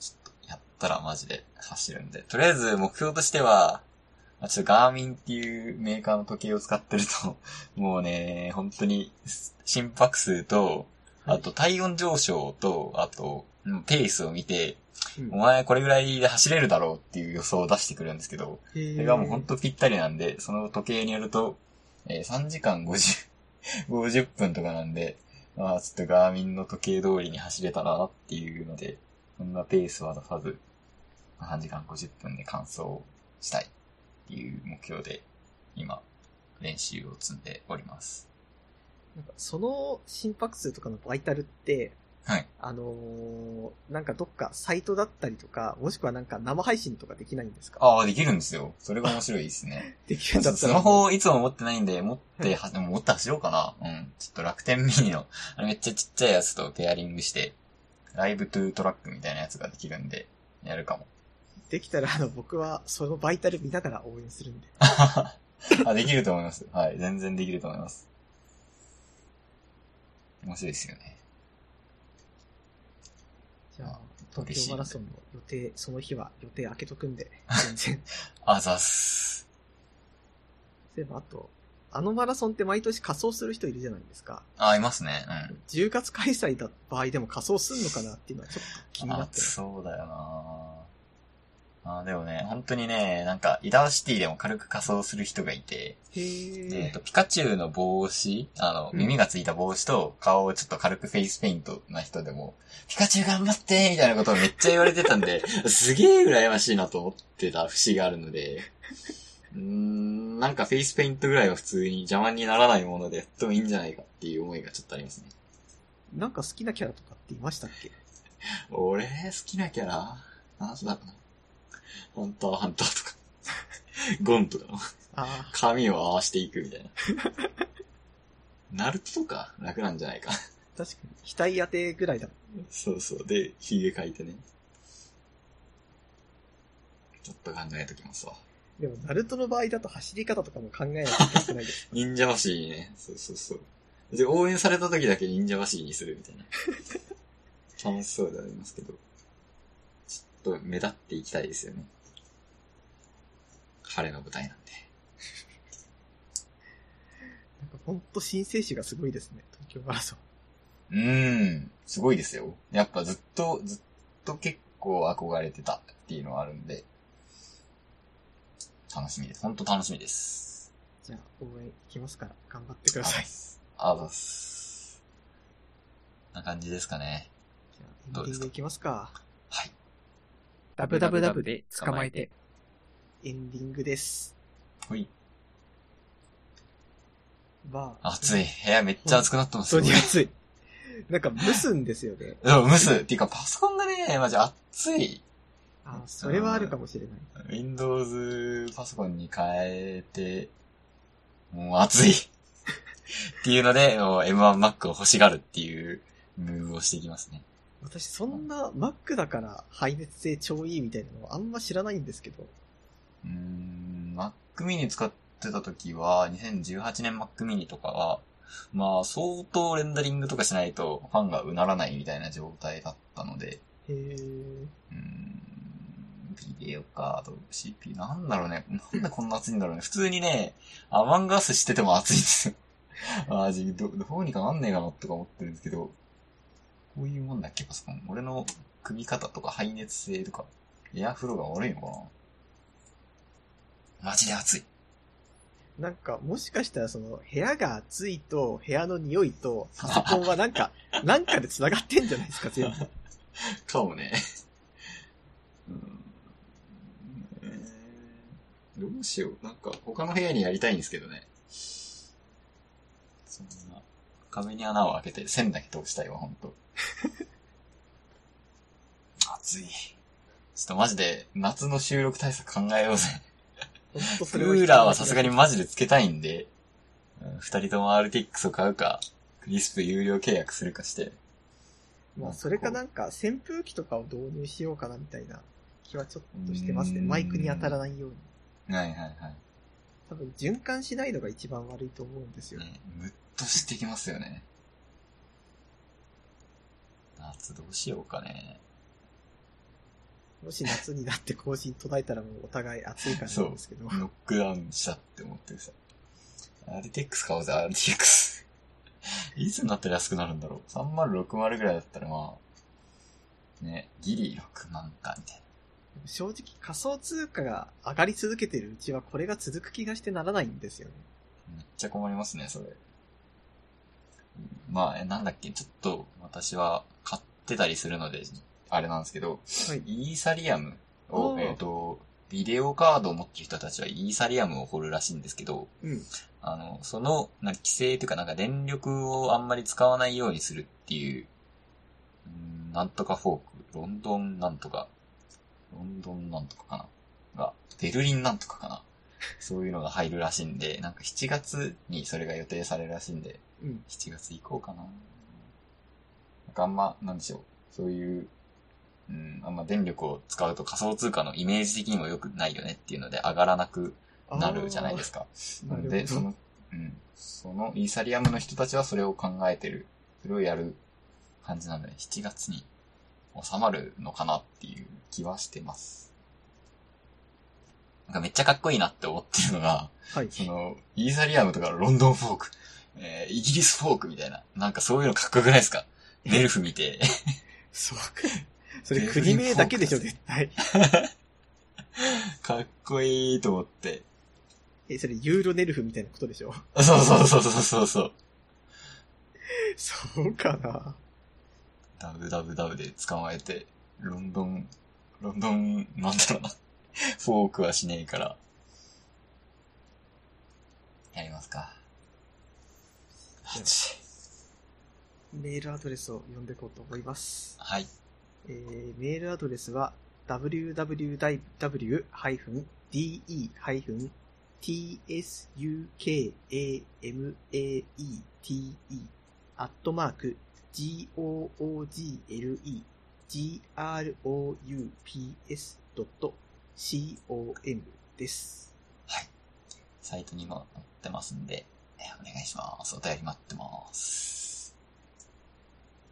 ちょったらマジで走るんで。とりあえず目標としては、まあちょっとガーミンっていうメーカーの時計を使ってると、(laughs) もうね、本当に心拍数と、あと体温上昇と、あと、うんペースを見て、うん。お前これぐらいで走れるだろうっていう予想を出してくるんですけど、それがもうほんとぴったりなんで、その時計によると、えー3時間50、50分とかなんで、まあちょっとガーミンの時計通りに走れたらなっていうので、そんなペースは出さず、3時間50分で完走したいっていう目標で、今、練習を積んでおります。なんかその心拍数とかのバイタルって、はい。あのーなんかどっかサイトだったりとか、もしくはなんか生配信とかできないんですか？ああ、できるんですよ。それが面白いですね。(laughs) できるんだったら。スマホをいつも持ってないんで、持って、でも持って走ろうかな。うん。ちょっと楽天ミニの、あれめっちゃちっちゃいやつとペアリングして、ライブトゥートラックみたいなやつができるんで、やるかも。できたら、あの、僕はそのバイタル見ながら応援するんで。(laughs) あ、できると思います。はい。全然できると思います。面白いですよね。じゃああ、東嬉しい京マラソンの予定、その日は予定開けとくんで、全然。あざっす。そういえば、あと、あのマラソンって毎年仮装する人いるじゃないですか。あ、いますね。うん。10月開催だ場合でも仮装すんのかなっていうのはちょっと気になあってる。そうだよなあでもね、本当にね、なんか、イダーシティでも軽く仮装する人がいて、へえっ、ーと、ピカチュウの帽子、あの、うん耳がついた帽子と顔をちょっと軽くフェイスペイントな人でも、ピカチュウ頑張ってみたいなことをめっちゃ言われてたんで、(laughs) すげえ羨ましいなと思ってた節があるので、うーん、なんかフェイスペイントぐらいは普通に邪魔にならないものでやってもいいんじゃないかっていう思いがちょっとありますね。なんか好きなキャラとかっていましたっけ？俺、好きなキャラ？なんだろうな。ハンターハンターとか。ゴンとかのあ髪を合わしていくみたいな。ナルトとか楽なんじゃないか。あ、確かに。額当てぐらいだもん。そうそう。で、ヒゲ描いてね。ちょっと考えときますわ。でも、ナルトの場合だと走り方とかも考えなきゃいけないです。(laughs) 忍者走りね。そうそうそう。で、応援された時だけ忍者走りにするみたいな。楽しそうではありますけど。と目立っていきたいですよね。晴れの舞台なんで。(laughs) なんかほんと新生死がすごいですね、東京マラソン。うーん。すごいですよ。やっぱずっと、ずっと結構憧れてたっていうのはあるんで。楽しみです。ほんと楽しみです。じゃあ、応援行きますから、頑張ってください。あざっす。な感じですかね。じゃあ、エンディング行きますか。はい。ダブダブダブで捕まえて。エンディングです。ほい。まあ。暑い。部屋めっちゃ暑くなってますよ。本当に暑い。なんか、蒸すんですよね。うん、蒸す。っていうか、パソコンがね、マジ熱い。あそれはあるかもしれない。Windows パソコンに変えて、もう熱い。っていうので、もう M1Mac を欲しがるっていうムーブをしていきますね。私、そんな Mac だから排熱性超いいみたいなのあんま知らないんですけど。うーん、Mac mini 使ってた時は、2018年 Mac mini とかは、まあ、相当レンダリングとかしないとファンがうならないみたいな状態だったので、へー。うーん、ビデオカード、CPU、なんだろうね。なんでこんな熱いんだろうね。普通にね、アマンガースしてても熱いんですよ。マジ、ど、どうにかなんねえかなとか思ってるんですけど、こういうもんだっけ、パソコン。俺の首肩とか排熱性とか、エアフローが悪いのかなマジで熱い。なんか、もしかしたらその、部屋が暑いと、部屋の匂いと、パソコンはなんか、(laughs) なんかで繋がってんじゃないですか、全部。かもね。うんえーどうしよう。なんか、他の部屋にやりたいんですけどね。そんな、壁に穴を開けて線だけ通したいわ、ほんと。(laughs) 暑い。ちょっとマジで、夏の収録対策考えようぜ。クーラーはさすがにマジでつけたいんで、うん二人とも RTX を買うか、クリスプ有料契約するかして、まあ、それかなんか、扇風機とかを導入しようかなみたいな気はちょっとしてますね。マイクに当たらないように。はいはいはい。多分、循環しないのが一番悪いと思うんですよ。ね、ムッとしてきますよね。夏どうしようかね。もし夏になって更新途絶えたらもうお互い暑いからなんですけど。ノックダウンしたって思ってるさ。RTX 買おうぜ、RTX。(laughs) いつになったら安くなるんだろう。3060ぐらいだったらまあ、ね、ギリ6万か、みたい正直仮想通貨が上がり続けてるうちはこれが続く気がしてならないんですよね。な。めっちゃ困りますね、それ。まあ、えなんだっけ、ちょっと私は買ってたりするので、あれなんですけど、はい。イーサリアムを、えっ、と、ビデオカードを持ってる人たちはイーサリアムを掘るらしいんですけど、うん。あの、その、なんか規制というかなんか電力をあんまり使わないようにするっていう、うんなんとかフォーク、ロンドンなんとか、ロンドンなんとかかな？が、ベルリンなんとかかな？そういうのが入るらしいんで、なんか7月にそれが予定されるらしいんで、うん。7月以降かな。なんかあんま、なんでしょう。そういう、うん、あんま電力を使うと仮想通貨のイメージ的にも良くないよねっていうので上がらなくなるじゃないですか。なので、その、うん、そのイーサリアムの人たちはそれを考えてる。それをやる感じなので、7月に収まるのかなっていう気はしてます。なんかめっちゃかっこいいなって思ってるのが、はい。その、イーサリアムとかロンドンフォーク、えーイギリスフォークみたいな、なんかそういうのかっこよくないですか？ネルフ見て、そうか。それ国名だけでしょ、絶対。かっこいいと思って。え、それユーロネルフみたいなことでしょ？そうそうそうそうそうそう。そうかな。ダブダブダブで捕まえて、ロンドン、ロンドン、なんだろうな。フォークはしねえから。やりますか。8メールアドレスを読んでいこうと思います。はい。えーメールアドレスは www-tsukamate アットマーク google.groups.com です。はい。サイトにも載ってますんで、えーお願いします。お便り待ってます。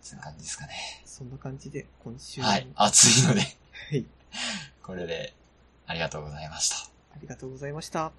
そんな感じですかね。そんな感じで今週はい。暑いので、はい。これで、ありがとうございました。ありがとうございました。